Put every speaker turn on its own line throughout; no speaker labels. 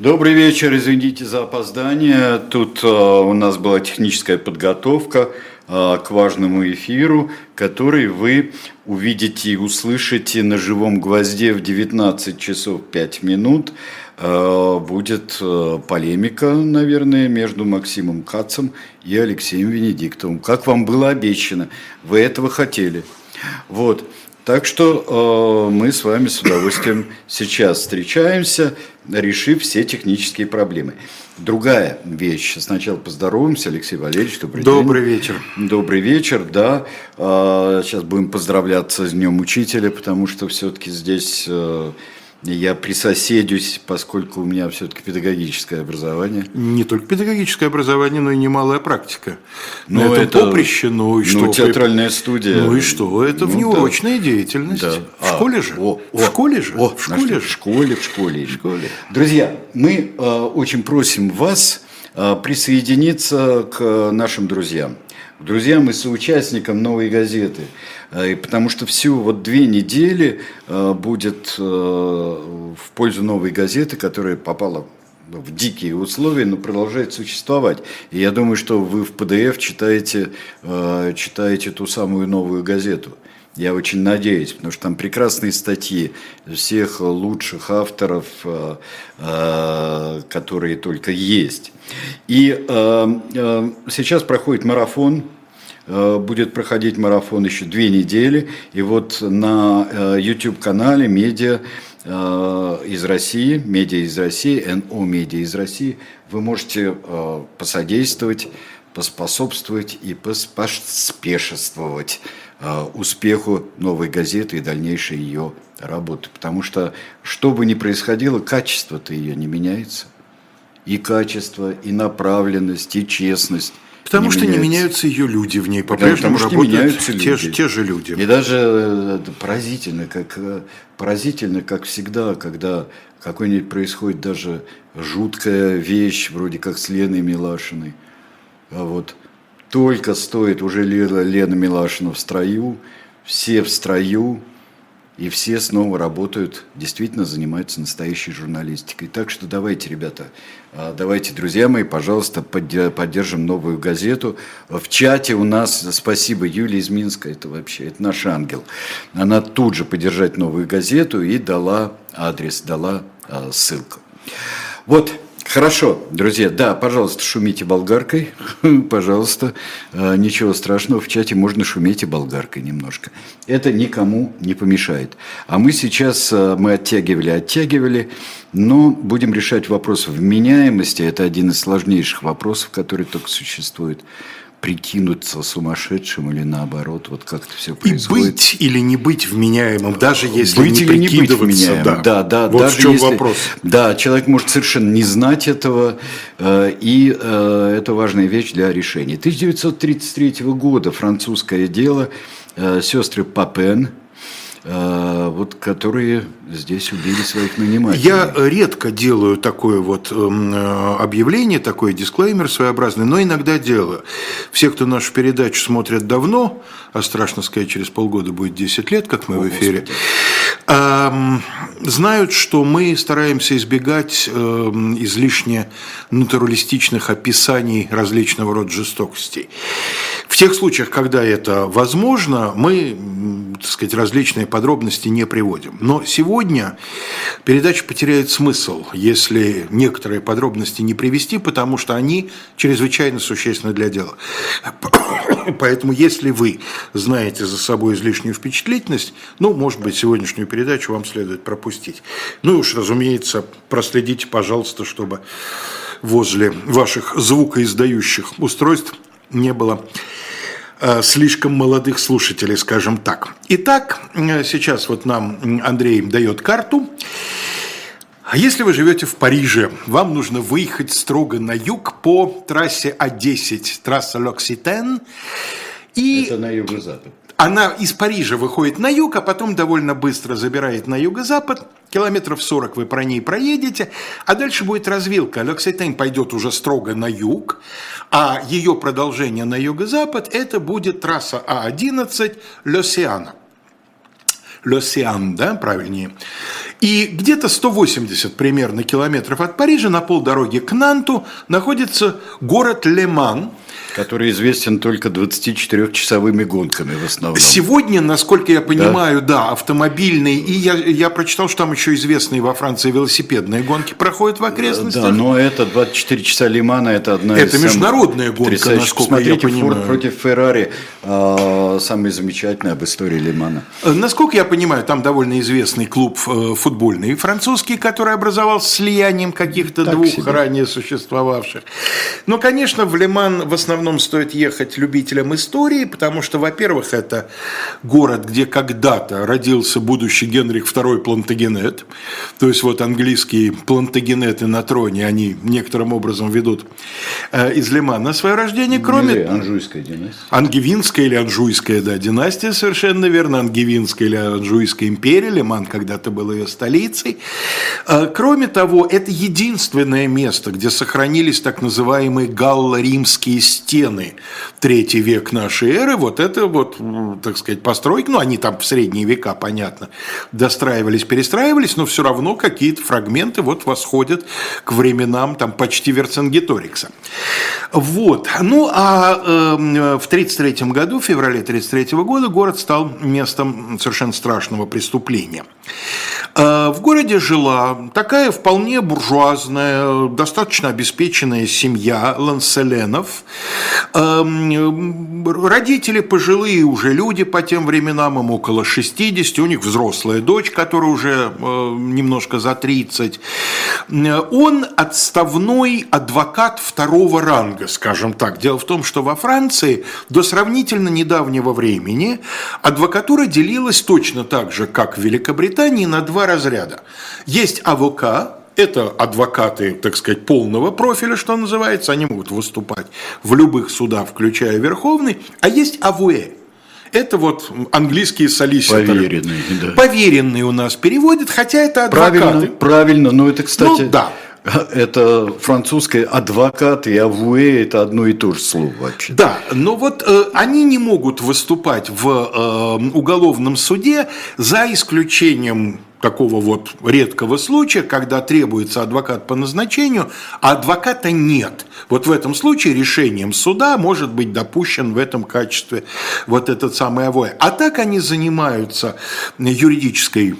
Добрый вечер, извините за опоздание. Тут э, у нас была техническая подготовка э, к важному эфиру, который вы увидите и услышите на живом гвозде в 19 часов 5 минут. Э, будет э, полемика, наверное, между Максимом Кацем и Алексеем Венедиктовым. Как вам было обещано, вы этого хотели. Вот. Так что э, мы с вами с удовольствием сейчас встречаемся, решив все технические проблемы. Другая вещь. Сначала поздороваемся, Алексей Валерьевич,
добрый, добрый день. вечер.
Добрый вечер, да. Э, сейчас будем поздравляться с Днем Учителя, потому что все-таки здесь... Э, я присоседюсь, поскольку у меня все-таки педагогическое образование.
Не только педагогическое образование, но и немалая практика. Но ну, это поприще, ну и что?
Ну, театральная студия.
Ну и что? Это ну, внеурочная да. деятельность. Да. В а, школе же? О,
в школе же? О, в школе же? В школе, в школе. В школе. Друзья, мы э, очень просим вас э, присоединиться к нашим друзьям. Друзьям и соучастникам «Новой газеты». Э, потому что всю вот две недели э, будет э, в пользу «Новой газеты», которая попала в дикие условия, но продолжает существовать. И я думаю, что вы в PDF читаете, читаете ту самую новую газету. Я очень надеюсь, потому что там прекрасные статьи всех лучших авторов, которые только есть. И сейчас проходит марафон будет проходить марафон еще две недели. И вот на э, YouTube-канале «Медиа» э, из России, медиа из России, НО медиа из России, вы можете посодействовать, поспособствовать и поспешествовать успеху новой газеты и дальнейшей ее работы. Потому что, что бы ни происходило, качество-то ее не меняется. И качество, и направленность, и честность –
Потому не что меняются. не меняются ее люди в ней, по-прежнему Потому работают те, люди. те же люди.
И даже э, поразительно, как, э, поразительно, как всегда, когда какой-нибудь происходит даже жуткая вещь, вроде как с Леной Милашиной. А вот только стоит уже Лена, Лена Милашина в строю, все в строю, и все снова работают, действительно занимаются настоящей журналистикой. Так что давайте, ребята, а, давайте, друзья мои, пожалуйста, поддержим новую газету. В чате у нас, спасибо, Юлия из Минска, это вообще, это наш ангел. Она тут же поддержать новую газету и дала адрес, дала а, ссылку. Вот, Хорошо, друзья, да, пожалуйста, шумите болгаркой, пожалуйста, а, ничего страшного, в чате можно шуметь и болгаркой немножко. Это никому не помешает. А мы сейчас, а, мы оттягивали, оттягивали, но будем решать вопрос вменяемости, это один из сложнейших вопросов, который только существует прикинуться сумасшедшим или наоборот, вот как это все происходит.
И быть или не быть вменяемым, даже если быть не или не быть вменяемым.
Да, да, да
вот даже в чем если, вопрос.
Да, человек может совершенно не знать этого, э, и э, это важная вещь для решения. 1933 года французское дело э, сестры Папен – вот, которые здесь убили своих нанимателей.
Я редко делаю такое вот эм, э, объявление, такой дисклеймер своеобразный, но иногда делаю. Все, кто нашу передачу смотрят давно, а страшно сказать, через полгода будет 10 лет, как мы О, в эфире, знают, что мы стараемся избегать эм, излишне натуралистичных описаний различного рода жестокостей. В тех случаях, когда это возможно, мы, так сказать, различные подробности не приводим. Но сегодня передача потеряет смысл, если некоторые подробности не привести, потому что они чрезвычайно существенны для дела. Поэтому, если вы знаете за собой излишнюю впечатлительность, ну, может быть, сегодняшнюю передачу вам следует пропустить. Ну и уж, разумеется, проследите, пожалуйста, чтобы возле ваших звукоиздающих устройств не было Э, слишком молодых слушателей, скажем так. Итак, э, сейчас вот нам Андрей дает карту. А если вы живете в Париже, вам нужно выехать строго на юг по трассе А10, трасса L'Aquitaine.
И... Это на юго-запад
она из Парижа выходит на юг, а потом довольно быстро забирает на юго-запад. Километров 40 вы по ней проедете, а дальше будет развилка. L'Aquitaine пойдет уже строго на юг, а ее продолжение на юго-запад – это будет трасса А11 L'Océane. L'Océan, да, правильнее. И где-то 180 примерно километров от Парижа на полдороги к Нанту находится город Леман,
Который известен только 24-часовыми гонками в основном.
Сегодня, насколько я понимаю, да, да автомобильные, и я, я прочитал, что там еще известные во Франции велосипедные гонки проходят в окрестностях.
Да, но это 24 часа Лимана, это одна
это из международная гонка, насколько
Смотрите,
я понимаю.
Форд против Феррари, э, самый замечательный об истории Лимана.
Э, насколько я понимаю, там довольно известный клуб э, футбольный французский, который образовался слиянием каких-то двух себе. ранее существовавших. Но, конечно, в Лиман в основном основном стоит ехать любителям истории, потому что, во-первых, это город, где когда-то родился будущий Генрих II Плантагенет. То есть вот английские плантагенеты на троне, они некоторым образом ведут э, из Лимана свое рождение, кроме... Или
Анжуйская династия.
Ангевинская или Анжуйская, да, династия, совершенно верно. Ангевинская или Анжуйская империя. Лиман когда-то был ее столицей. Э, кроме того, это единственное место, где сохранились так называемые галло-римские стены стены третий век нашей эры, вот это вот, так сказать, постройки, ну, они там в средние века, понятно, достраивались, перестраивались, но все равно какие-то фрагменты вот восходят к временам там почти Верцингеторикса. Вот. Ну, а э, в 1933 году, в феврале 1933 года, город стал местом совершенно страшного преступления. Э, в городе жила такая вполне буржуазная, достаточно обеспеченная семья Ланселенов, родители пожилые уже люди по тем временам, им около 60, у них взрослая дочь, которая уже э, немножко за 30. Он отставной адвокат второго ранга, скажем так. Дело в том, что во Франции до сравнительно недавнего времени адвокатура делилась точно так же, как в Великобритании, на два разряда. Есть авока, это адвокаты, так сказать, полного профиля, что называется, они могут выступать в любых судах, включая Верховный, а есть АВЭ, это вот английские солиситоры.
Поверенные,
да. Поверенные у нас переводят, хотя это
адвокаты. Правильно, правильно, но это, кстати,
ну, да.
Это французское адвокат и авуэ – это одно и то же слово вообще.
Да, но вот э, они не могут выступать в э, уголовном суде за исключением такого вот редкого случая, когда требуется адвокат по назначению, а адвоката нет. Вот в этом случае решением суда может быть допущен в этом качестве вот этот самый АВОЭ. А так они занимаются юридической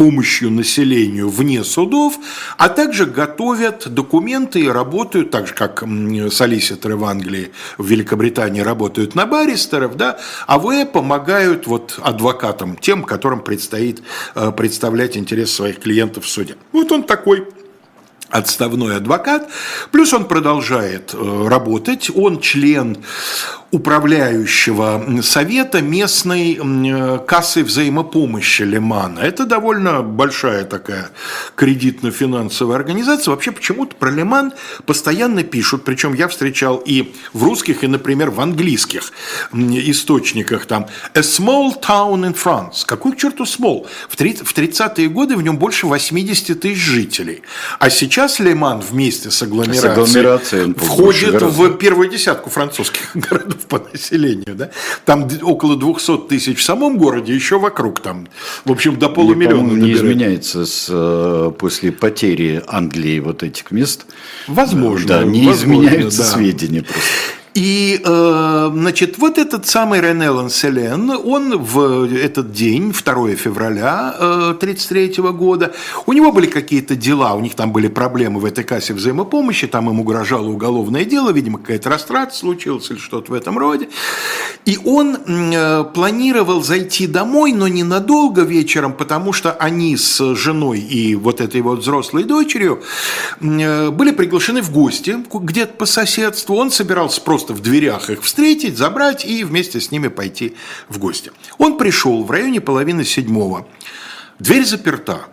помощью населению вне судов, а также готовят документы и работают, так же как солиситоры в Англии, в Великобритании работают на баристеров, да, а в помогают вот адвокатам, тем, которым предстоит э, представлять интерес своих клиентов в суде. Вот он такой отставной адвокат, плюс он продолжает э, работать, он член управляющего совета местной э, кассы взаимопомощи Лимана. Это довольно большая такая кредитно-финансовая организация. Вообще почему-то про Лиман постоянно пишут, причем я встречал и в русских, и, например, в английских источниках. Там «A small town in France». Какой к черту small? В 30-е годы в нем больше 80 тысяч жителей. А сейчас Лиман вместе с агломерацией, с агломерацией входит в первую десятку французских городов по населению, да? Там около 200 тысяч в самом городе, еще вокруг там, в общем, до полумиллиона.
Не, не изменяется с, э, после потери Англии вот этих мест.
Возможно.
Да, не возможно, изменяются да. сведения просто.
И, э, значит, вот этот самый Рене Ланселен, он в этот день, 2 февраля 1933 э, года, у него были какие-то дела, у них там были проблемы в этой кассе взаимопомощи, там им угрожало уголовное дело, видимо, какая-то растрата случилась или что-то в этом роде. И он э, планировал зайти домой, но ненадолго вечером, потому что они с женой и вот этой вот взрослой дочерью были приглашены в гости где-то по соседству. Он собирался просто просто в дверях их встретить, забрать и вместе с ними пойти в гости. Он пришел в районе половины седьмого. Дверь заперта.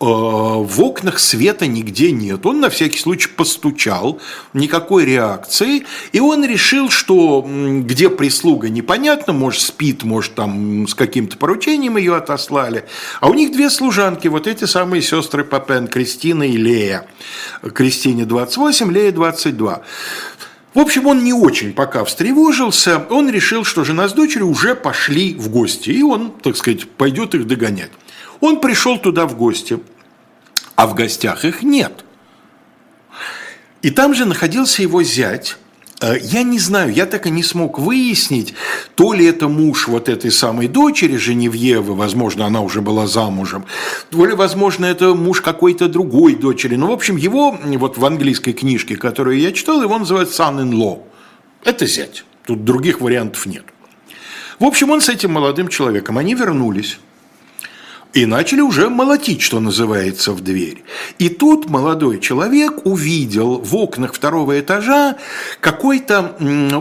Э, в окнах света нигде нет. Он на всякий случай постучал, никакой реакции, и он решил, что где прислуга непонятно, может спит, может там с каким-то поручением ее отослали, а у них две служанки, вот эти самые сестры Папен, Кристина и Лея. Кристине 28, Лея 22. В общем, он не очень пока встревожился, он решил, что жена с дочерью уже пошли в гости, и он, так сказать, пойдет их догонять. Он пришел туда в гости, а в гостях их нет. И там же находился его зять, я не знаю, я так и не смог выяснить, то ли это муж вот этой самой дочери Женевьевы, возможно, она уже была замужем, то ли, возможно, это муж какой-то другой дочери. Ну, в общем, его вот в английской книжке, которую я читал, его называют son-in-law. Это зять. Тут других вариантов нет. В общем, он с этим молодым человеком, они вернулись. И начали уже молотить, что называется, в дверь. И тут молодой человек увидел в окнах второго этажа какой-то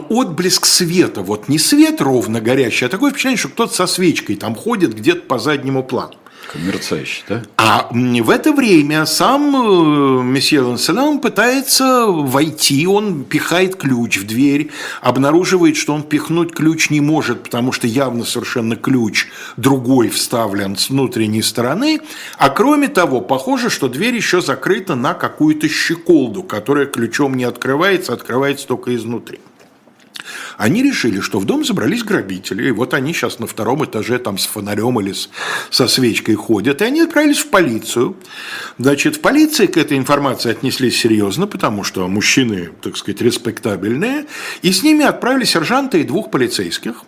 отблеск света. Вот не свет ровно горящий, а такое впечатление, что кто-то со свечкой там ходит где-то по заднему плану.
Мерцающий, да?
А в это время сам э, месье Ланселам пытается войти, он пихает ключ в дверь, обнаруживает, что он пихнуть ключ не может, потому что явно совершенно ключ другой вставлен с внутренней стороны, а кроме того, похоже, что дверь еще закрыта на какую-то щеколду, которая ключом не открывается, открывается только изнутри. Они решили, что в дом забрались грабители, и вот они сейчас на втором этаже там с фонарем или с, со свечкой ходят, и они отправились в полицию. Значит, в полиции к этой информации отнеслись серьезно, потому что мужчины, так сказать, респектабельные, и с ними отправили сержанта и двух полицейских.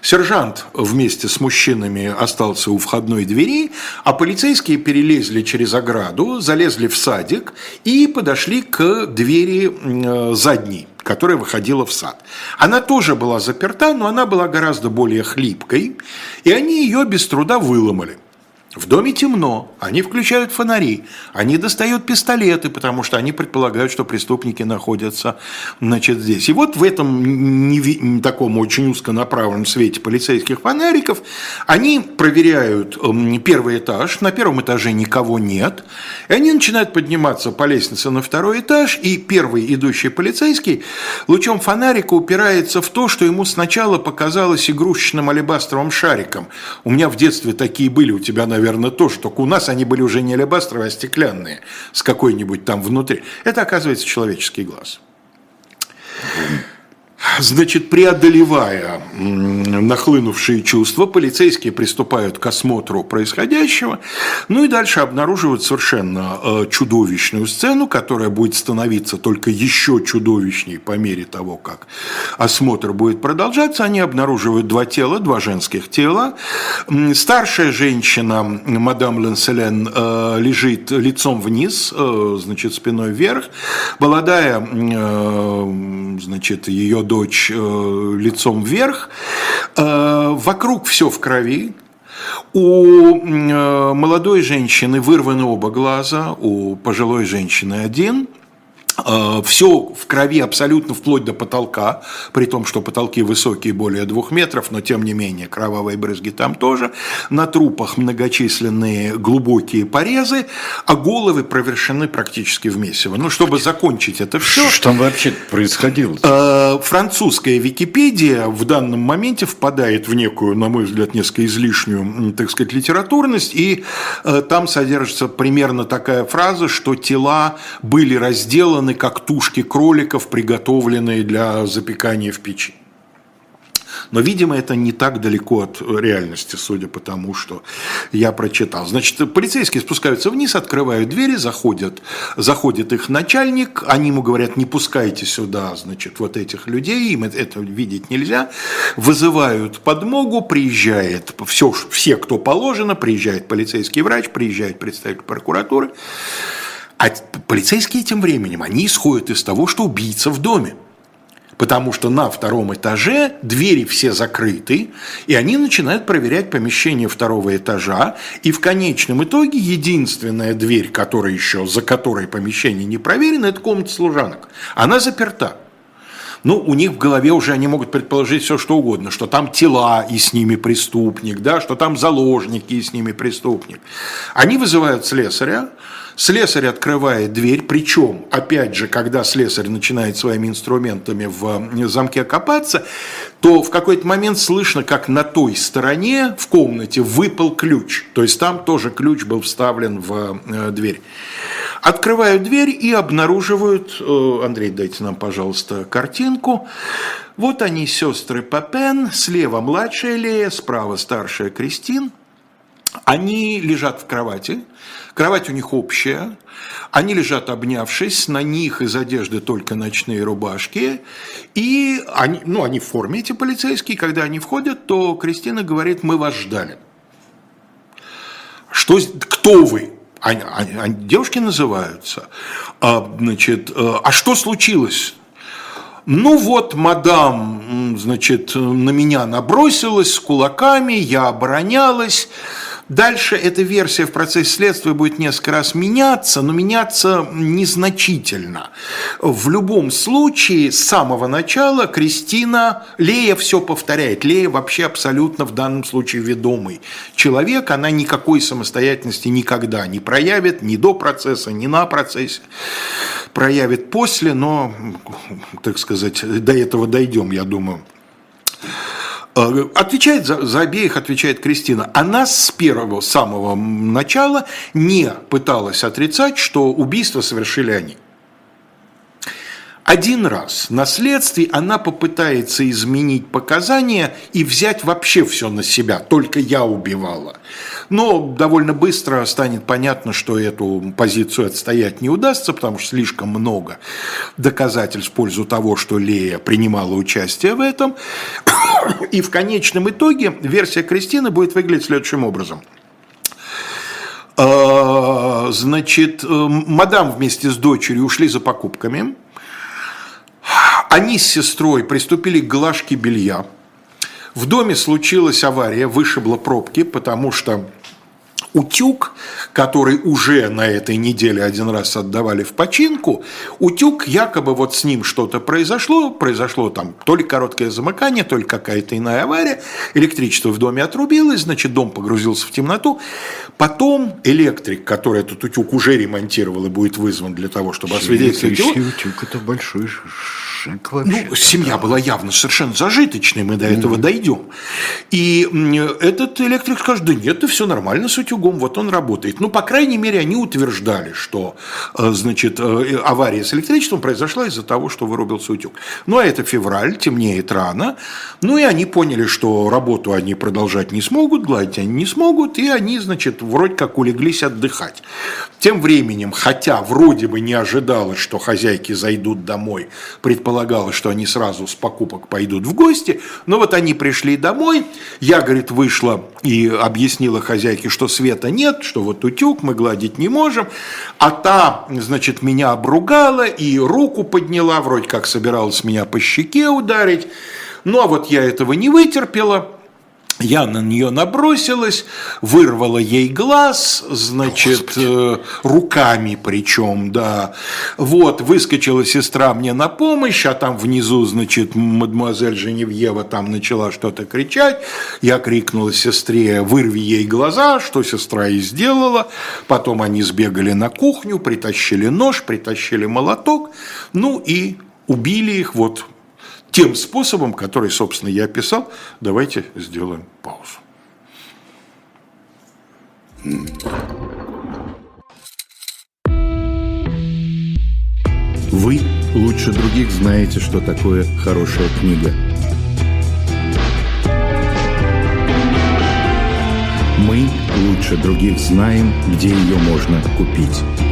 Сержант вместе с мужчинами остался у входной двери, а полицейские перелезли через ограду, залезли в садик и подошли к двери э, задней которая выходила в сад. Она тоже была заперта, но она была гораздо более хлипкой, и они ее без труда выломали. В доме темно, они включают фонари, они достают пистолеты, потому что они предполагают, что преступники находятся значит, здесь. И вот в этом не, таком очень узконаправленном свете полицейских фонариков они проверяют эм, первый этаж, на первом этаже никого нет, и они начинают подниматься по лестнице на второй этаж, и первый идущий полицейский лучом фонарика упирается в то, что ему сначала показалось игрушечным алебастровым шариком. У меня в детстве такие были, у тебя, наверное, наверное, тоже, только у нас они были уже не алебастровые, а стеклянные, с какой-нибудь там внутри. Это, оказывается, человеческий глаз. Значит, преодолевая нахлынувшие чувства, полицейские приступают к осмотру происходящего, ну и дальше обнаруживают совершенно э, чудовищную сцену, которая будет становиться только еще чудовищней по мере того, как осмотр будет продолжаться. Они обнаруживают два тела, два женских тела. Старшая женщина, мадам Ленселен, э, лежит лицом вниз, э, значит, спиной вверх. Молодая, значит, ее дочь э, лицом вверх, э, вокруг все в крови, у э, молодой женщины вырваны оба глаза, у пожилой женщины один – все в крови абсолютно вплоть до потолка, при том, что потолки высокие, более двух метров, но тем не менее кровавые брызги там тоже. На трупах многочисленные глубокие порезы, а головы провершены практически в месиво. Ну, чтобы закончить это все...
Что там вообще происходило?
Э, французская Википедия в данном моменте впадает в некую, на мой взгляд, несколько излишнюю, так сказать, литературность, и э, там содержится примерно такая фраза, что тела были разделаны сделаны как тушки кроликов, приготовленные для запекания в печи. Но, видимо, это не так далеко от реальности, судя по тому, что я прочитал. Значит, полицейские спускаются вниз, открывают двери, заходят, заходит их начальник, они ему говорят, не пускайте сюда, значит, вот этих людей, им это видеть нельзя. Вызывают подмогу, приезжает все, все кто положено, приезжает полицейский врач, приезжает представитель прокуратуры. А полицейские тем временем, они исходят из того, что убийца в доме. Потому что на втором этаже двери все закрыты, и они начинают проверять помещение второго этажа, и в конечном итоге единственная дверь, которая еще, за которой помещение не проверено, это комната служанок. Она заперта. Ну, у них в голове уже они могут предположить все, что угодно, что там тела и с ними преступник, да, что там заложники и с ними преступник. Они вызывают слесаря, Слесарь открывает дверь, причем, опять же, когда слесарь начинает своими инструментами в замке копаться, то в какой-то момент слышно, как на той стороне в комнате выпал ключ. То есть там тоже ключ был вставлен в э, дверь. Открывают дверь и обнаруживают, э, Андрей, дайте нам, пожалуйста, картинку. Вот они, сестры Папен, слева младшая Лея, справа старшая Кристин. Они лежат в кровати, Кровать у них общая, они лежат обнявшись, на них из одежды только ночные рубашки, и они, ну, они в форме, эти полицейские, когда они входят, то Кристина говорит, мы вас ждали. Что, кто вы? Они, они, они, девушки называются. А, значит, э, а что случилось? Ну вот, мадам, значит, на меня набросилась с кулаками, я оборонялась. Дальше эта версия в процессе следствия будет несколько раз меняться, но меняться незначительно. В любом случае, с самого начала Кристина, Лея все повторяет. Лея вообще абсолютно в данном случае ведомый человек. Она никакой самостоятельности никогда не проявит, ни до процесса, ни на процессе. Проявит после, но, так сказать, до этого дойдем, я думаю. Э, отвечает за, за обеих, отвечает Кристина. Она с первого, самого начала не пыталась отрицать, что убийство совершили они. Один раз на следствии она попытается изменить показания и взять вообще все на себя, только я убивала. Но довольно быстро станет понятно, что эту позицию отстоять не удастся, потому что слишком много доказательств в пользу того, что Лея принимала участие в этом. И в конечном итоге версия Кристины будет выглядеть следующим образом – а, значит, мадам вместе с дочерью ушли за покупками. Они с сестрой приступили к глажке белья. В доме случилась авария, вышибла пробки, потому что утюг, который уже на этой неделе один раз отдавали в починку, утюг, якобы вот с ним что-то произошло, произошло там то ли короткое замыкание, то ли какая-то иная авария, электричество в доме отрубилось, значит, дом погрузился в темноту. Потом электрик, который этот утюг уже ремонтировал и будет вызван для того, чтобы освидетельствовать его...
утюг – это большой шик вообще.
Ну, семья была явно совершенно зажиточной, мы до этого mm-hmm. дойдем. И этот электрик скажет, да нет, это все нормально с утюгом, вот он работает. Ну, по крайней мере, они утверждали, что, э, значит, э, авария с электричеством произошла из-за того, что вырубился утюг. Ну, а это февраль, темнеет рано. Ну, и они поняли, что работу они продолжать не смогут, гладить они не смогут, и они, значит, вроде как улеглись отдыхать. Тем временем, хотя вроде бы не ожидалось, что хозяйки зайдут домой, предполагалось, что они сразу с покупок пойдут в гости, но вот они пришли домой, я, говорит, вышла и объяснила хозяйке, что света нет, что вот утюг мы гладить не можем, а та, значит, меня обругала и руку подняла, вроде как собиралась меня по щеке ударить, ну а вот я этого не вытерпела, я на нее набросилась, вырвала ей глаз, значит, э, руками причем, да. Вот, выскочила сестра мне на помощь, а там внизу, значит, мадемуазель Женевьева там начала что-то кричать. Я крикнула сестре, вырви ей глаза, что сестра и сделала. Потом они сбегали на кухню, притащили нож, притащили молоток, ну и убили их вот тем способом, который, собственно, я описал. Давайте сделаем паузу.
Вы лучше других знаете, что такое хорошая книга. Мы лучше других знаем, где ее можно купить.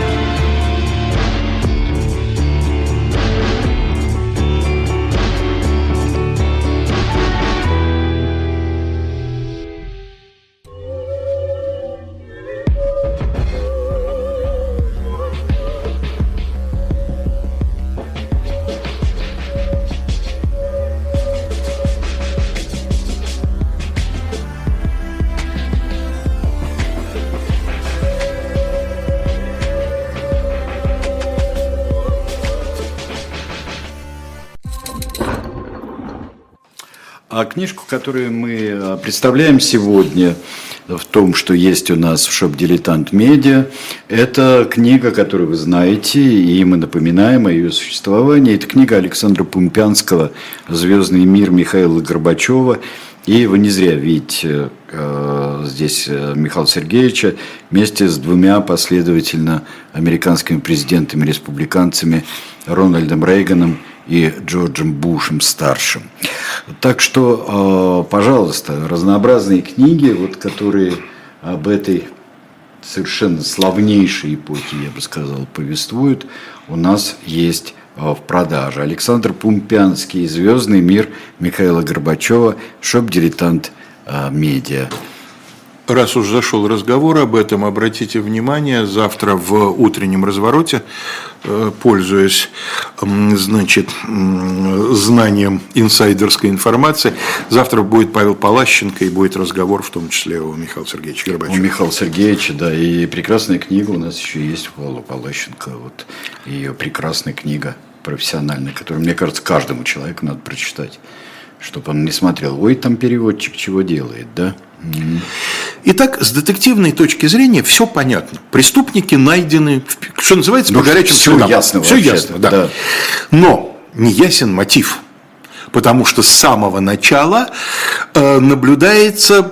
А книжку, которую мы э, представляем сегодня, в том, что есть у нас в шоп «Дилетант Медиа», это книга, которую вы знаете, и мы напоминаем о ее существовании. Это книга Александра Пумпянского «Звездный мир» Михаила Горбачева. И вы не зря видите э, здесь э, Михаила Сергеевича вместе с двумя последовательно американскими президентами-республиканцами Рональдом Рейганом и Джорджем Бушем старшим. Так что, э, пожалуйста, разнообразные книги, вот, которые об этой совершенно славнейшей эпохе, я бы сказал, повествуют, у нас есть э, в продаже. Александр Пумпянский, «Звездный мир» Михаила Горбачева, шоп-дилетант э, медиа.
Раз уж зашел разговор об этом, обратите внимание, завтра в утреннем развороте, э, пользуясь значит, знанием инсайдерской информации, завтра будет Павел Палащенко и будет разговор в том числе у Михаила Сергеевича Горбачева.
У Михаила Сергеевича, да, и прекрасная книга у нас еще есть у Павла Палащенко, вот ее прекрасная книга профессиональная, которую, мне кажется, каждому человеку надо прочитать, чтобы он не смотрел, ой, там переводчик чего делает, да?
Итак, с детективной точки зрения все понятно. Преступники найдены, что называется,
ну, по горячим все следам. Ясно
все ясно, да. да. Но не ясен мотив потому что с самого начала э, наблюдается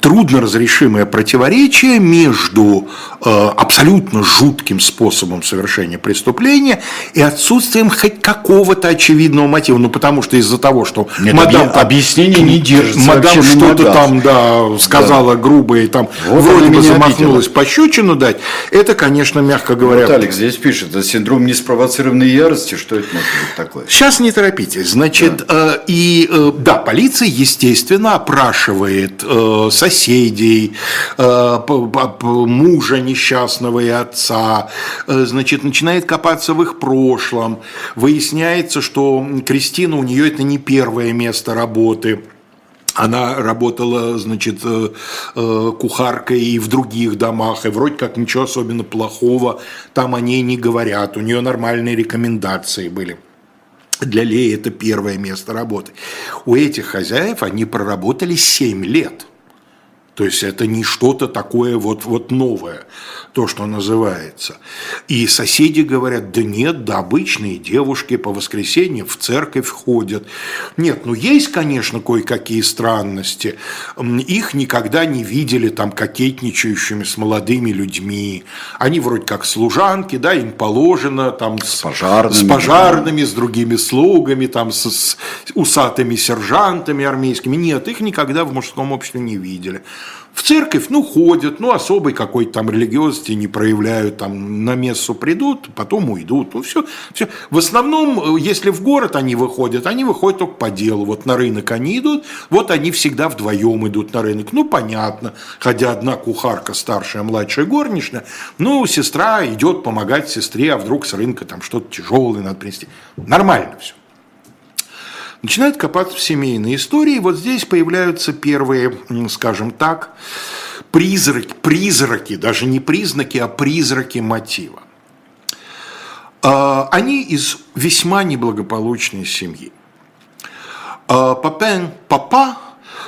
трудно разрешимое противоречие между э, абсолютно жутким способом совершения преступления и отсутствием хоть какого-то очевидного мотива. Ну, потому что из-за того, что
Нет, мадам... Там, объяснение не держится
Мадам что-то там, да, сказала да. грубо и там вот вроде бы замахнулась обидела. пощечину дать, это, конечно, мягко говоря... Вот
Алекс здесь пишет, это синдром неспровоцированной ярости, что это может быть такое?
Сейчас не торопитесь. Значит, да. Э, и э, да, полиция, естественно, опрашивает э, соседей, мужа несчастного и отца, значит, начинает копаться в их прошлом. Выясняется, что Кристина, у нее это не первое место работы. Она работала, значит, кухаркой и в других домах, и вроде как ничего особенно плохого там о ней не говорят, у нее нормальные рекомендации были. Для Леи это первое место работы. У этих хозяев они проработали 7 лет. То есть это не что-то такое вот, вот новое, то, что называется. И соседи говорят, да нет, да обычные девушки по воскресеньям в церковь ходят. Нет, ну есть, конечно, кое-какие странности. Их никогда не видели там кокетничающими с молодыми людьми. Они вроде как служанки, да, им положено там с, с пожарными, с, пожарными, с другими слугами, там с, с усатыми сержантами армейскими. Нет, их никогда в мужском обществе не видели. В церковь, ну, ходят, ну, особой какой-то там религиозности не проявляют, там, на мессу придут, потом уйдут, ну, все, все. В основном, э, если в город они выходят, они выходят только по делу, вот на рынок они идут, вот они всегда вдвоем идут на рынок, ну, понятно, хотя одна кухарка, старшая, младшая горничная, ну, сестра идет помогать сестре, а вдруг с рынка там что-то тяжелое надо принести, нормально все начинают копаться в семейные истории. Вот здесь появляются первые, скажем так, призраки, призраки, даже не признаки, а призраки мотива. А, они из весьма неблагополучной семьи. А, Папен Папа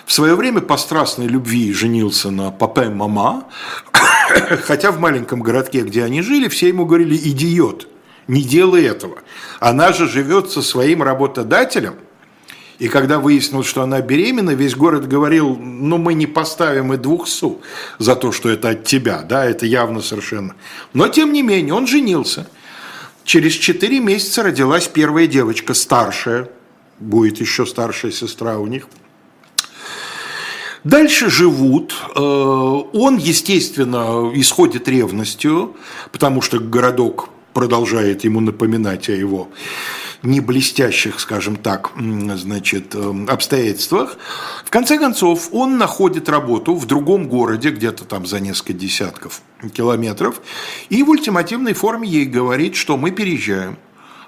в свое время по страстной любви женился на Папен Мама, хотя в маленьком городке, где они жили, все ему говорили «идиот, не делай этого». Она же живет со своим работодателем – и когда выяснилось, что она беременна, весь город говорил, ну мы не поставим и двух су за то, что это от тебя, да, это явно совершенно. Но тем не менее, он женился. Через четыре месяца родилась первая девочка, старшая, будет еще старшая сестра у них. Дальше живут. Э, он, естественно, исходит ревностью, потому что городок продолжает ему напоминать о его не блестящих, скажем так, значит, эм, обстоятельствах. В конце концов, он находит работу в другом городе, где-то там за несколько десятков километров, и в ультимативной форме ей говорит, что мы переезжаем.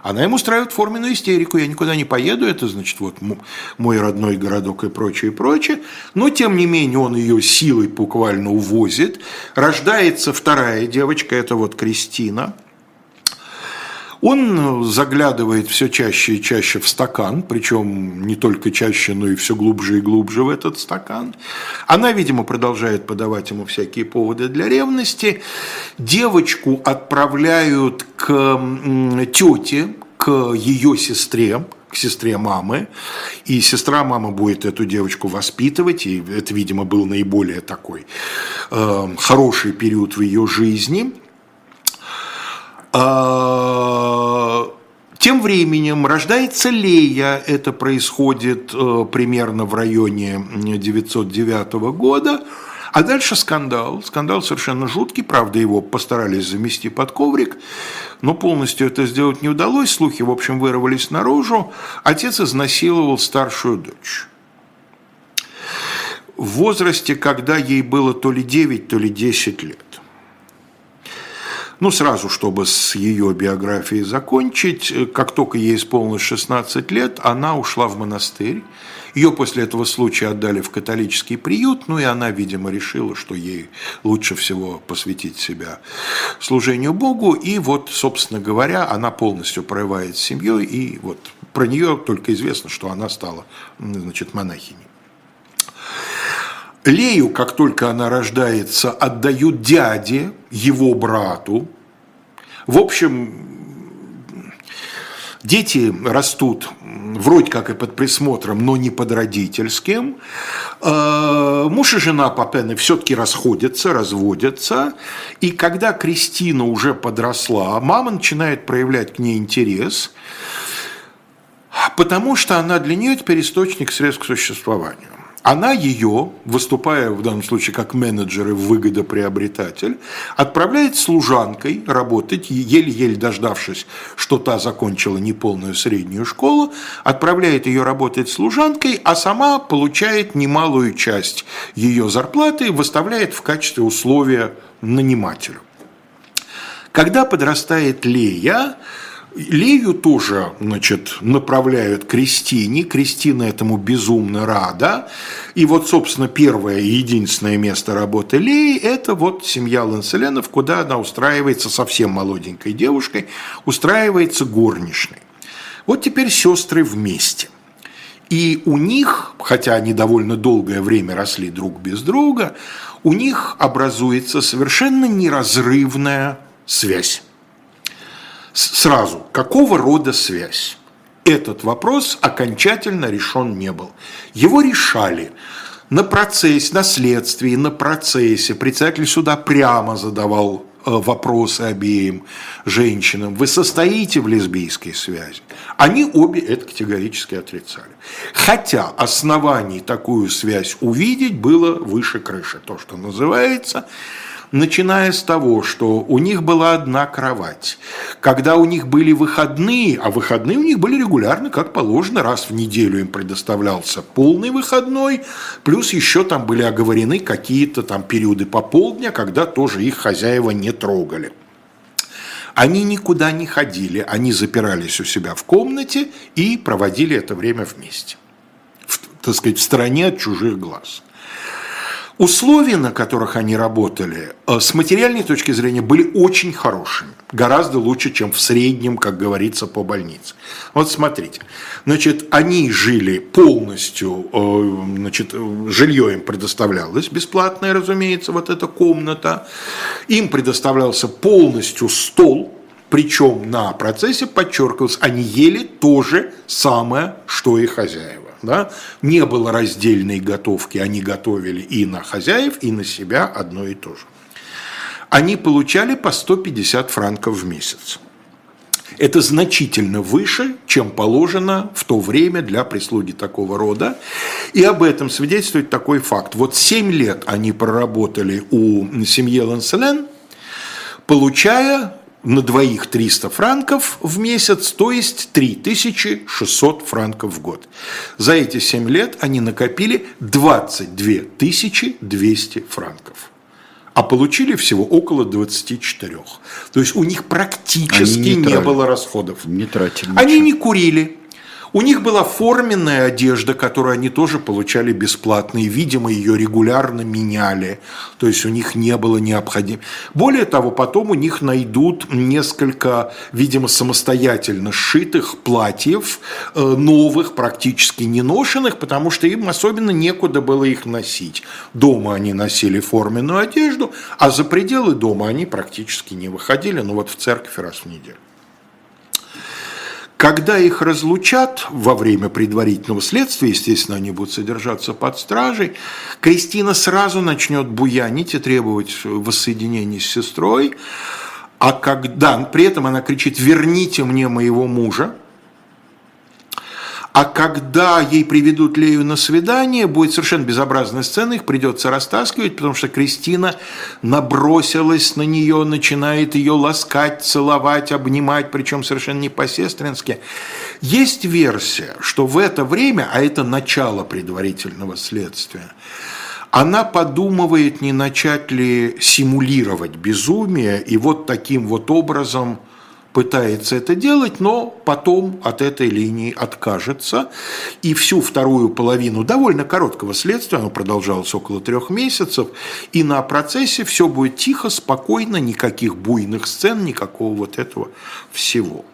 Она ему устраивает форменную истерику, я никуда не поеду, это, значит, вот мой родной городок и прочее, и прочее. Но, тем не менее, он ее силой буквально увозит. Рождается вторая девочка, это вот Кристина – Он заглядывает все чаще и чаще в стакан, причем не только чаще, но и все глубже и глубже в этот стакан. Она, видимо, продолжает подавать ему всякие поводы для ревности. Девочку отправляют к тете, к ее сестре, к сестре мамы, и сестра мамы будет эту девочку воспитывать, и это, видимо, был наиболее такой э, хороший период в ее жизни. А, тем временем рождается Лея, это происходит э, примерно в районе 909 года, а дальше скандал, скандал совершенно жуткий, правда его постарались замести под коврик, но полностью это сделать не удалось, слухи, в общем, вырвались наружу, отец изнасиловал старшую дочь. В возрасте, когда ей было то ли 9, то ли 10 лет. Ну, сразу, чтобы с ее биографией закончить, как только ей исполнилось 16 лет, она ушла в монастырь. Ее после этого случая отдали в католический приют, ну и она, видимо, решила, что ей лучше всего посвятить себя служению Богу. И вот, собственно говоря, она полностью прорывает с семьей, и вот про нее только известно, что она стала, значит, монахиней. Лею, как только она рождается, отдают дяде, его брату. В общем, дети растут вроде как и под присмотром, но не под родительским. Э, муж и жена Папены все-таки расходятся, разводятся. И когда Кристина уже подросла, мама начинает проявлять к ней интерес, потому что она для нее теперь источник средств к существованию. Она ее, выступая в данном случае как менеджер и выгодоприобретатель, отправляет служанкой работать, еле-еле дождавшись, что та закончила неполную среднюю школу, отправляет ее работать служанкой, а сама получает немалую часть ее зарплаты, выставляет в качестве условия нанимателю. Когда подрастает Лея, Лею тоже значит, направляют Кристине. Кристина этому безумно рада. И вот, собственно, первое и единственное место работы Леи – это вот семья Ланселенов, куда она устраивается совсем молоденькой девушкой, устраивается горничной. Вот теперь сестры вместе. И у них, хотя они довольно долгое время росли друг без друга, у них образуется совершенно неразрывная связь сразу, какого рода связь? Этот вопрос окончательно решен не был. Его решали на процессе, на следствии, на процессе. Председатель суда прямо задавал э, вопросы обеим женщинам. Вы состоите в лесбийской связи? Они обе это категорически отрицали. Хотя оснований такую связь увидеть было выше крыши. То, что называется начиная с того, что у них была одна кровать. Когда у них были выходные, а выходные у них были регулярно, как положено, раз в неделю им предоставлялся полный выходной, плюс еще там были оговорены какие-то там периоды пополдня, когда тоже их хозяева не трогали. Они никуда не ходили, они запирались у себя в комнате и проводили это время вместе, в, так сказать, в стороне от чужих глаз. Условия, на которых они работали, э, с материальной точки зрения были очень хорошими. Гораздо лучше, чем в среднем, как говорится, по больнице. Вот смотрите. Значит, они жили полностью, э, значит, жилье им предоставлялось, бесплатное, разумеется, вот эта комната. Им предоставлялся полностью стол, причем на процессе подчеркивалось, они ели то же самое, что и хозяева да, не было раздельной готовки, они готовили и на хозяев, и на себя одно и то же. Они получали по 150 франков в месяц. Это значительно выше, чем положено в то время для прислуги такого рода. И об этом свидетельствует такой факт. Вот 7 лет они проработали у семьи Ланселен, получая на двоих 300 франков в месяц, то есть 3600 франков в год. За эти 7 лет они накопили 22 200 франков а получили всего около 24. То есть у них практически не, не было расходов.
Не тратили.
Они не курили. У них была форменная одежда, которую они тоже получали бесплатно, и, видимо, ее регулярно меняли. То есть у них не было необходимо. Более того, потом у них найдут несколько, видимо, самостоятельно сшитых платьев, э, новых, практически не ношенных, потому что им особенно некуда было их носить. Дома они носили форменную одежду, а за пределы дома они практически не выходили, ну вот в церковь раз в неделю. Когда их разлучат во время предварительного следствия, естественно, они будут содержаться под стражей, Кристина сразу начнет буянить и требовать воссоединения с сестрой, а когда при этом она кричит «верните мне моего мужа», а когда ей приведут Лею на свидание, будет совершенно безобразная сцена, их придется растаскивать, потому что Кристина набросилась на нее, начинает ее ласкать, целовать, обнимать, причем совершенно не по-сестрински. Есть версия, что в это время, а это начало предварительного следствия, она подумывает, не начать ли симулировать безумие, и вот таким вот образом – пытается это делать, но потом от этой линии откажется. И всю вторую половину довольно короткого следствия, оно продолжалось около трех месяцев, и на процессе все будет тихо, спокойно, никаких буйных сцен, никакого вот этого всего.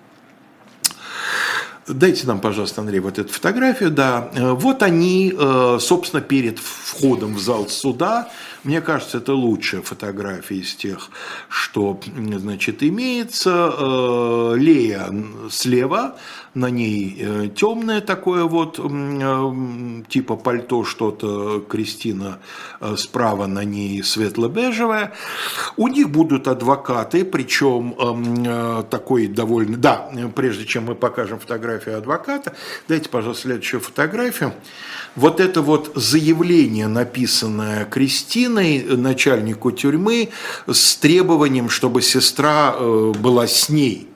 Дайте нам, пожалуйста, Андрей, вот эту фотографию. Да, вот они, э, собственно, перед входом в зал суда мне кажется, это лучшая фотография из тех, что значит, имеется. Э, Лея слева, на ней э, темное такое вот, э, типа пальто что-то, Кристина справа на ней светло-бежевое. У них будут адвокаты, причем такой довольно... Да, прежде чем мы покажем фотографию адвоката, дайте, пожалуйста, следующую фотографию. Вот это вот заявление, написанное Кристиной, начальнику тюрьмы, с требованием, чтобы сестра э, была с ней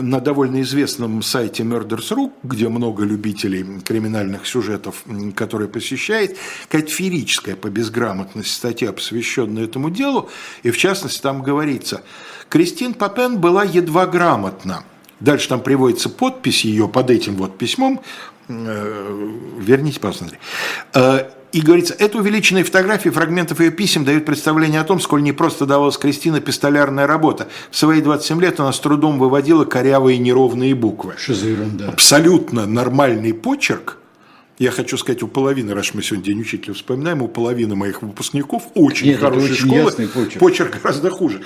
на довольно известном сайте Murders.ru, где много любителей криминальных сюжетов, которые посещает, какая-то феерическая по безграмотности статья, посвященная этому делу, и в частности там говорится, Кристин Папен была едва грамотна. Дальше там приводится подпись ее под этим вот письмом, Э, верните, Андрей. Э, и говорится, это увеличенные фотографии фрагментов ее писем дают представление о том, сколь непросто давалась Кристина пистолярная работа. В свои 27 лет она с трудом выводила корявые неровные буквы.
Что за ерунда?
Абсолютно нормальный почерк, я хочу сказать, у половины, раз мы сегодня День учителя вспоминаем, у половины моих выпускников очень Нет, хорошей очень школы почерк. почерк гораздо хуже.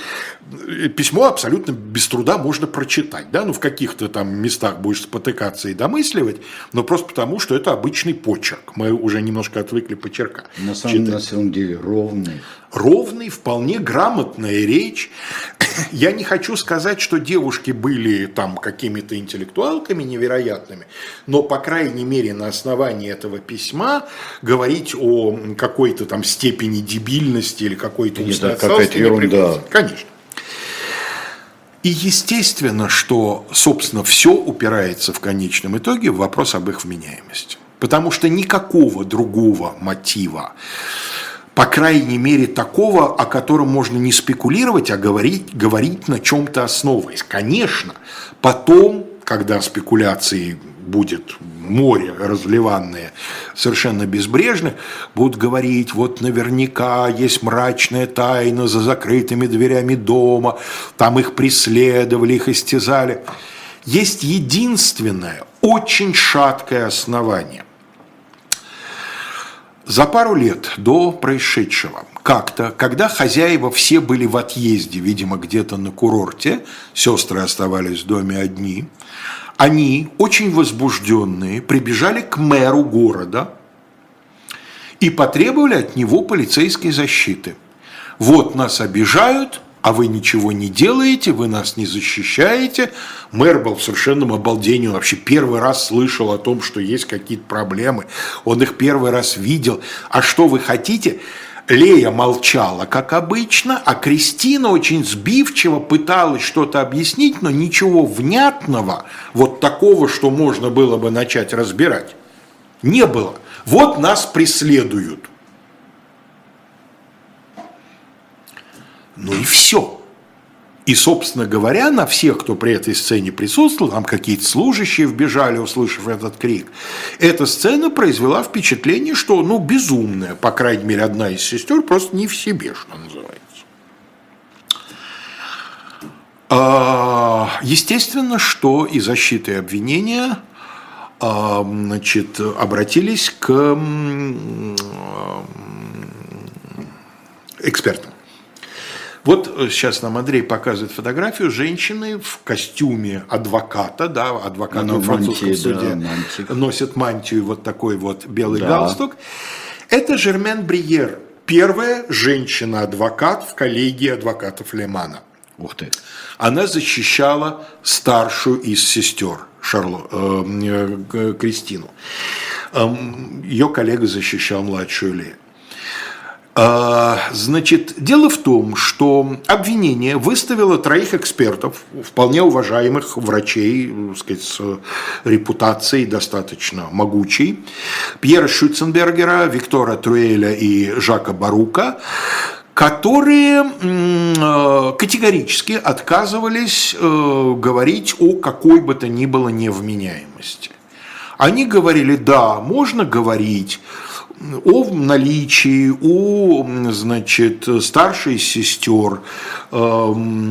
Письмо абсолютно без труда можно прочитать. Да? Ну, в каких-то там местах будешь спотыкаться и домысливать, но просто потому, что это обычный почерк. Мы уже немножко отвыкли почерка.
На самом, на самом деле ровный.
Ровный, вполне грамотная речь. Я не хочу сказать, что девушки были там какими-то интеллектуалками невероятными, но, по крайней мере, на основании этого письма говорить о какой-то там степени дебильности или какой-то
какая-то ерунда.
Конечно. И естественно, что, собственно, все упирается в конечном итоге в вопрос об их вменяемости. Потому что никакого другого мотива по крайней мере, такого, о котором можно не спекулировать, а говорить, говорить на чем-то основываясь. Конечно, потом, когда спекуляции будет море разливанное, совершенно безбрежно, будут говорить, вот наверняка есть мрачная тайна за закрытыми дверями дома, там их преследовали, их истязали. Есть единственное, очень шаткое основание. За пару лет до происшедшего, как-то, когда хозяева все были в отъезде, видимо, где-то на курорте, сестры оставались в доме одни, они, очень возбужденные, прибежали к мэру города и потребовали от него полицейской защиты. Вот нас обижают, а вы ничего не делаете, вы нас не защищаете. Мэр был в совершенном обалдении, он вообще первый раз слышал о том, что есть какие-то проблемы, он их первый раз видел. А что вы хотите? Лея молчала, как обычно, а Кристина очень сбивчиво пыталась что-то объяснить, но ничего внятного, вот такого, что можно было бы начать разбирать, не было. Вот нас преследуют. Ну и все. И, собственно говоря, на всех, кто при этой сцене присутствовал, там какие-то служащие вбежали, услышав этот крик, эта сцена произвела впечатление, что, ну, безумная, по крайней мере, одна из сестер просто не в себе, что называется. А, естественно, что и защита и обвинения а, значит, обратились к экспертам. Вот э, сейчас нам Андрей показывает фотографию женщины в костюме адвоката, да, адвокат в французском мантии, суде да, носит мантию вот такой вот белый да. галстук. Это Жермен Бриер, первая женщина-адвокат в коллегии адвокатов Лемана.
Ух ты.
Она защищала старшую из сестер Шарло, э, э, Кристину. Э, ее коллега защищал младшую Лею. А, значит, дело в том, что обвинение выставило троих экспертов, вполне уважаемых врачей, так сказать, с репутацией достаточно могучей, Пьера Шюценбергера, Виктора Труэля и Жака Барука, которые э, категорически отказывались э, говорить о какой бы то ни было невменяемости. Они говорили, да, можно говорить о наличии у значит, старшей сестер э,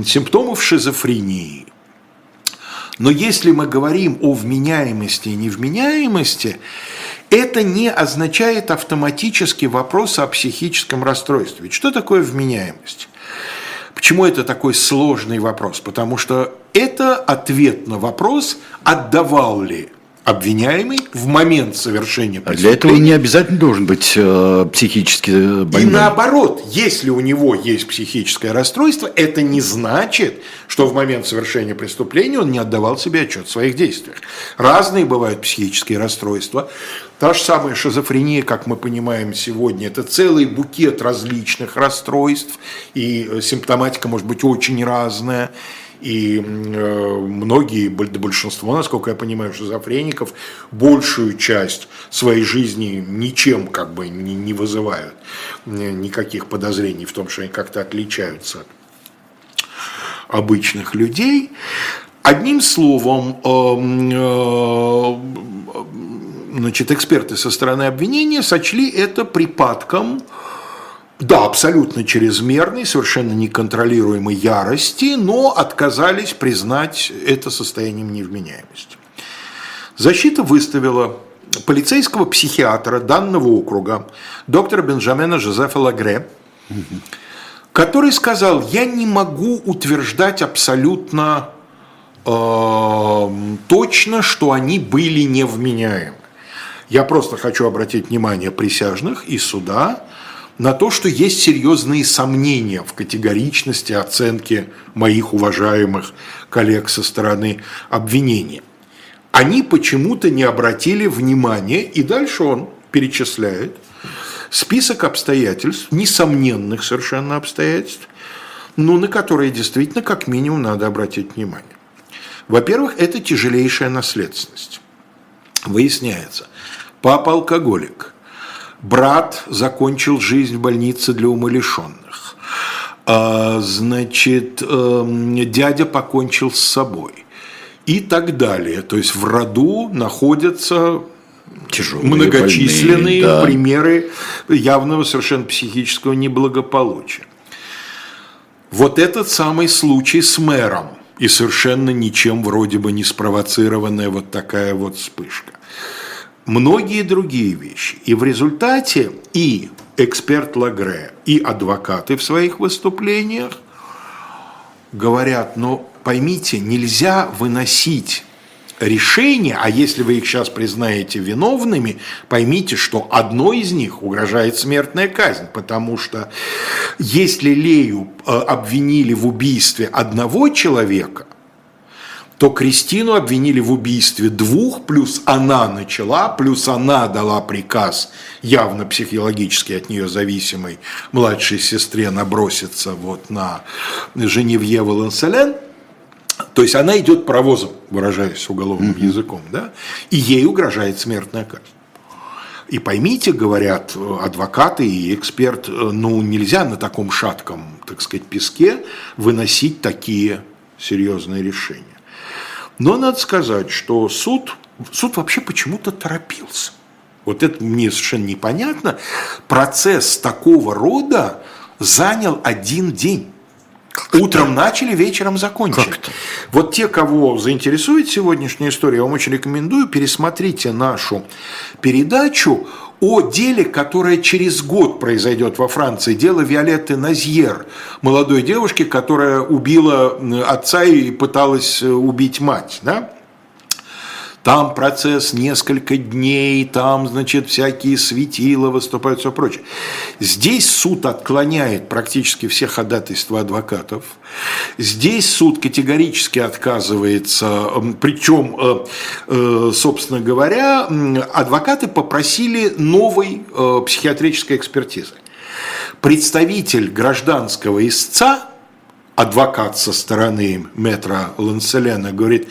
симптомов шизофрении. Но если мы говорим о вменяемости и невменяемости, это не означает автоматически вопрос о психическом расстройстве. Что такое вменяемость? Почему это такой сложный вопрос? Потому что это ответ на вопрос, отдавал ли обвиняемый в момент совершения
преступления. А для этого не обязательно должен быть э, психически э, больной.
И наоборот, если у него есть психическое расстройство, это не значит, что в момент совершения преступления он не отдавал себе отчет в своих действиях. Разные бывают психические расстройства. Та же самая шизофрения, как мы понимаем сегодня, это целый букет различных расстройств, и э, симптоматика может быть очень разная. И э, многие, большинство, насколько я понимаю, шизофреников большую часть своей жизни ничем как бы не, вызывают никаких подозрений в том, что они как-то отличаются от обычных людей. Одним словом, эм, э, значит, эксперты со стороны обвинения сочли это припадком да, абсолютно чрезмерной, совершенно неконтролируемой ярости, но отказались признать это состоянием невменяемости. Защита выставила полицейского психиатра данного округа, доктора Бенджамина Жозефа Лагре, который сказал, я не могу утверждать абсолютно э, точно, что они были невменяемы. Я просто хочу обратить внимание присяжных и суда на то, что есть серьезные сомнения в категоричности оценки моих уважаемых коллег со стороны обвинения. Они почему-то не обратили внимания, и дальше он перечисляет список обстоятельств, несомненных совершенно обстоятельств, но на которые действительно как минимум надо обратить внимание. Во-первых, это тяжелейшая наследственность. Выясняется, папа алкоголик – брат закончил жизнь в больнице для умалишенных. А, значит, эм, дядя покончил с собой. И так далее. То есть в роду находятся Тяжелые, многочисленные больные, да. примеры явного совершенно психического неблагополучия. Вот этот самый случай с мэром и совершенно ничем вроде бы не спровоцированная вот такая вот вспышка многие другие вещи. И в результате и эксперт Лагре, и адвокаты в своих выступлениях говорят, но поймите, нельзя выносить решения, а если вы их сейчас признаете виновными, поймите, что одной из них угрожает смертная казнь, потому что если Лею э, обвинили в убийстве одного человека, то Кристину обвинили в убийстве двух, плюс она начала, плюс она дала приказ явно психологически от нее зависимой младшей сестре наброситься вот на Женевьеву Ланселен. То есть она идет паровозом, выражаясь уголовным mm-hmm. языком, да, и ей угрожает смертная казнь. И поймите, говорят адвокаты и эксперт, ну нельзя на таком шатком, так сказать, песке выносить такие серьезные решения. Но надо сказать, что суд, суд вообще почему-то торопился. Вот это мне совершенно непонятно. Процесс такого рода занял один день. Утром начали, вечером закончили. Как? Вот те, кого заинтересует сегодняшняя история, я вам очень рекомендую, пересмотрите нашу передачу о деле, которое через год произойдет во Франции. Дело Виолетты Назьер, молодой девушки, которая убила отца и пыталась э, убить мать. Да? Там процесс несколько дней, там, значит, всякие светила выступают, все прочее. Здесь суд отклоняет практически все ходатайства адвокатов. Здесь суд категорически отказывается, причем, э, э, собственно говоря, адвокаты попросили новой э, психиатрической экспертизы. Представитель гражданского истца, адвокат со стороны метра Ланселена, говорит,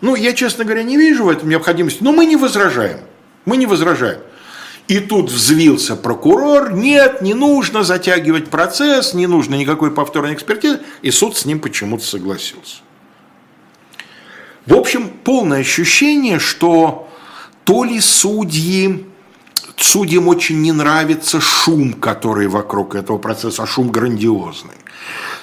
ну, я, честно говоря, не вижу в этом необходимости, но мы не возражаем. Мы не возражаем. И тут взвился прокурор, нет, не нужно затягивать процесс, не нужно никакой повторной экспертизы, и суд с ним почему-то согласился. В общем, полное ощущение, что то ли судьи, судьям очень не нравится шум, который вокруг этого процесса, а шум грандиозный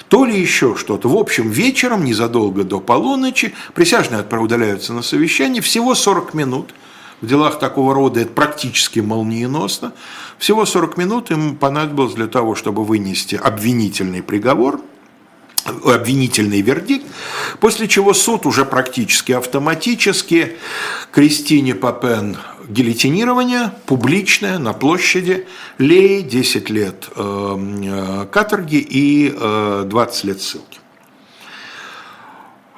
то ли еще что-то. В общем, вечером, незадолго до полуночи, присяжные удаляются на совещание, всего 40 минут. В делах такого рода это практически молниеносно. Всего 40 минут им понадобилось для того, чтобы вынести обвинительный приговор – обвинительный вердикт, после чего суд уже практически автоматически Кристине Папен гильотинирование публичное на площади, Лей 10 лет э, э, каторги и 20 э, лет ссылки.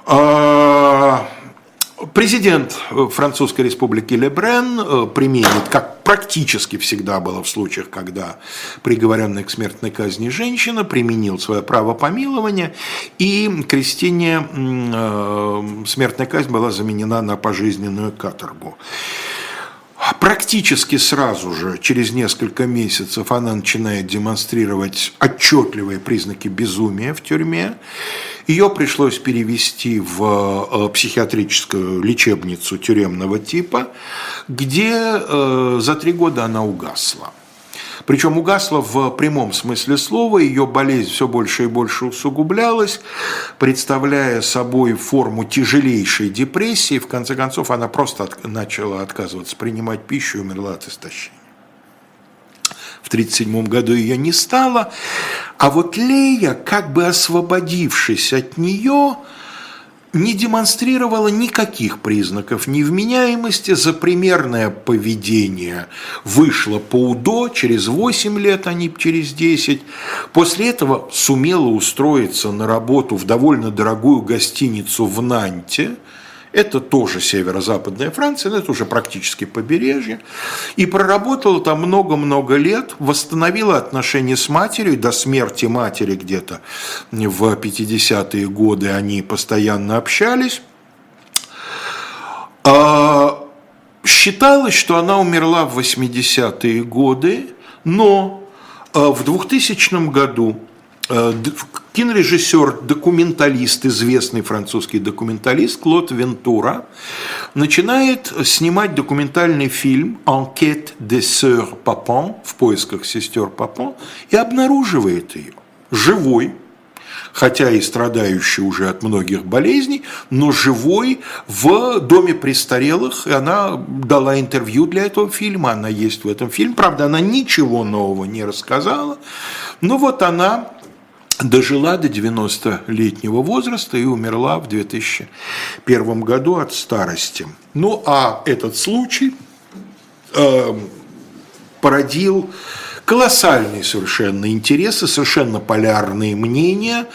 А, Президент Французской республики Лебрен применит, как практически всегда было в случаях, когда приговоренная к смертной казни женщина применил свое право помилования, и Кристине смертная казнь была заменена на пожизненную каторгу. Практически сразу же, через несколько месяцев, она начинает демонстрировать отчетливые признаки безумия в тюрьме. Ее пришлось перевести в э, психиатрическую лечебницу тюремного типа, где э, за три года она угасла. Причем угасла в прямом смысле слова, ее болезнь все больше и больше усугублялась, представляя собой форму тяжелейшей депрессии. В конце концов, она просто от, начала отказываться принимать пищу и умерла от истощения. В 1937 году ее не стало, а вот Лея, как бы освободившись от нее, не демонстрировала никаких признаков невменяемости, за примерное поведение вышло по УДО через 8 лет, а не через 10. После этого сумела устроиться на работу в довольно дорогую гостиницу в Нанте – это тоже северо-западная Франция, но это уже практически побережье. И проработала там много-много лет, восстановила отношения с матерью, до смерти матери где-то в 50-е годы они постоянно общались. А, считалось, что она умерла в 80-е годы, но а, в 2000 году кинорежиссер, документалист, известный французский документалист Клод Вентура начинает снимать документальный фильм «Enquête des sœurs Papon» в поисках сестер Папон и обнаруживает ее живой, хотя и страдающий уже от многих болезней, но живой в доме престарелых. И она дала интервью для этого фильма, она есть в этом фильме. Правда, она ничего нового не рассказала. Но вот она дожила до 90-летнего возраста и умерла в 2001 году от старости. Ну а этот случай э, породил колоссальные совершенно интересы, совершенно полярные мнения.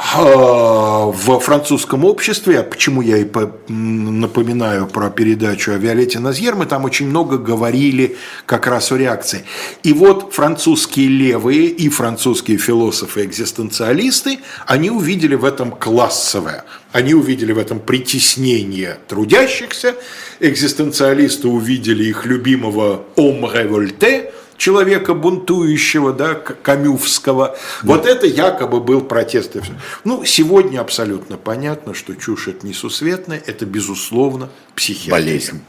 А, в французском обществе, почему я и напоминаю про передачу о Виолетте Назьер, мы там очень много говорили как раз о реакции. И вот французские левые и французские философы-экзистенциалисты, они увидели в этом классовое, они увидели в этом притеснение трудящихся, экзистенциалисты увидели их любимого «homme révolté», человека бунтующего, да, камювского. Да. Вот это якобы был протест. Ну, сегодня абсолютно понятно, что чушь это несусветная, это, безусловно, психиатрия.
Болезнь.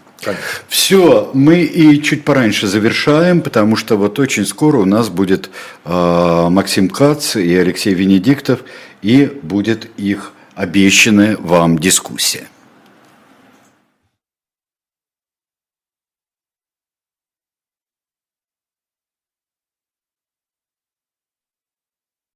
Все, мы и чуть пораньше завершаем, потому что вот очень скоро у нас будет э, Максим Кац и Алексей Венедиктов, и будет их обещанная вам дискуссия.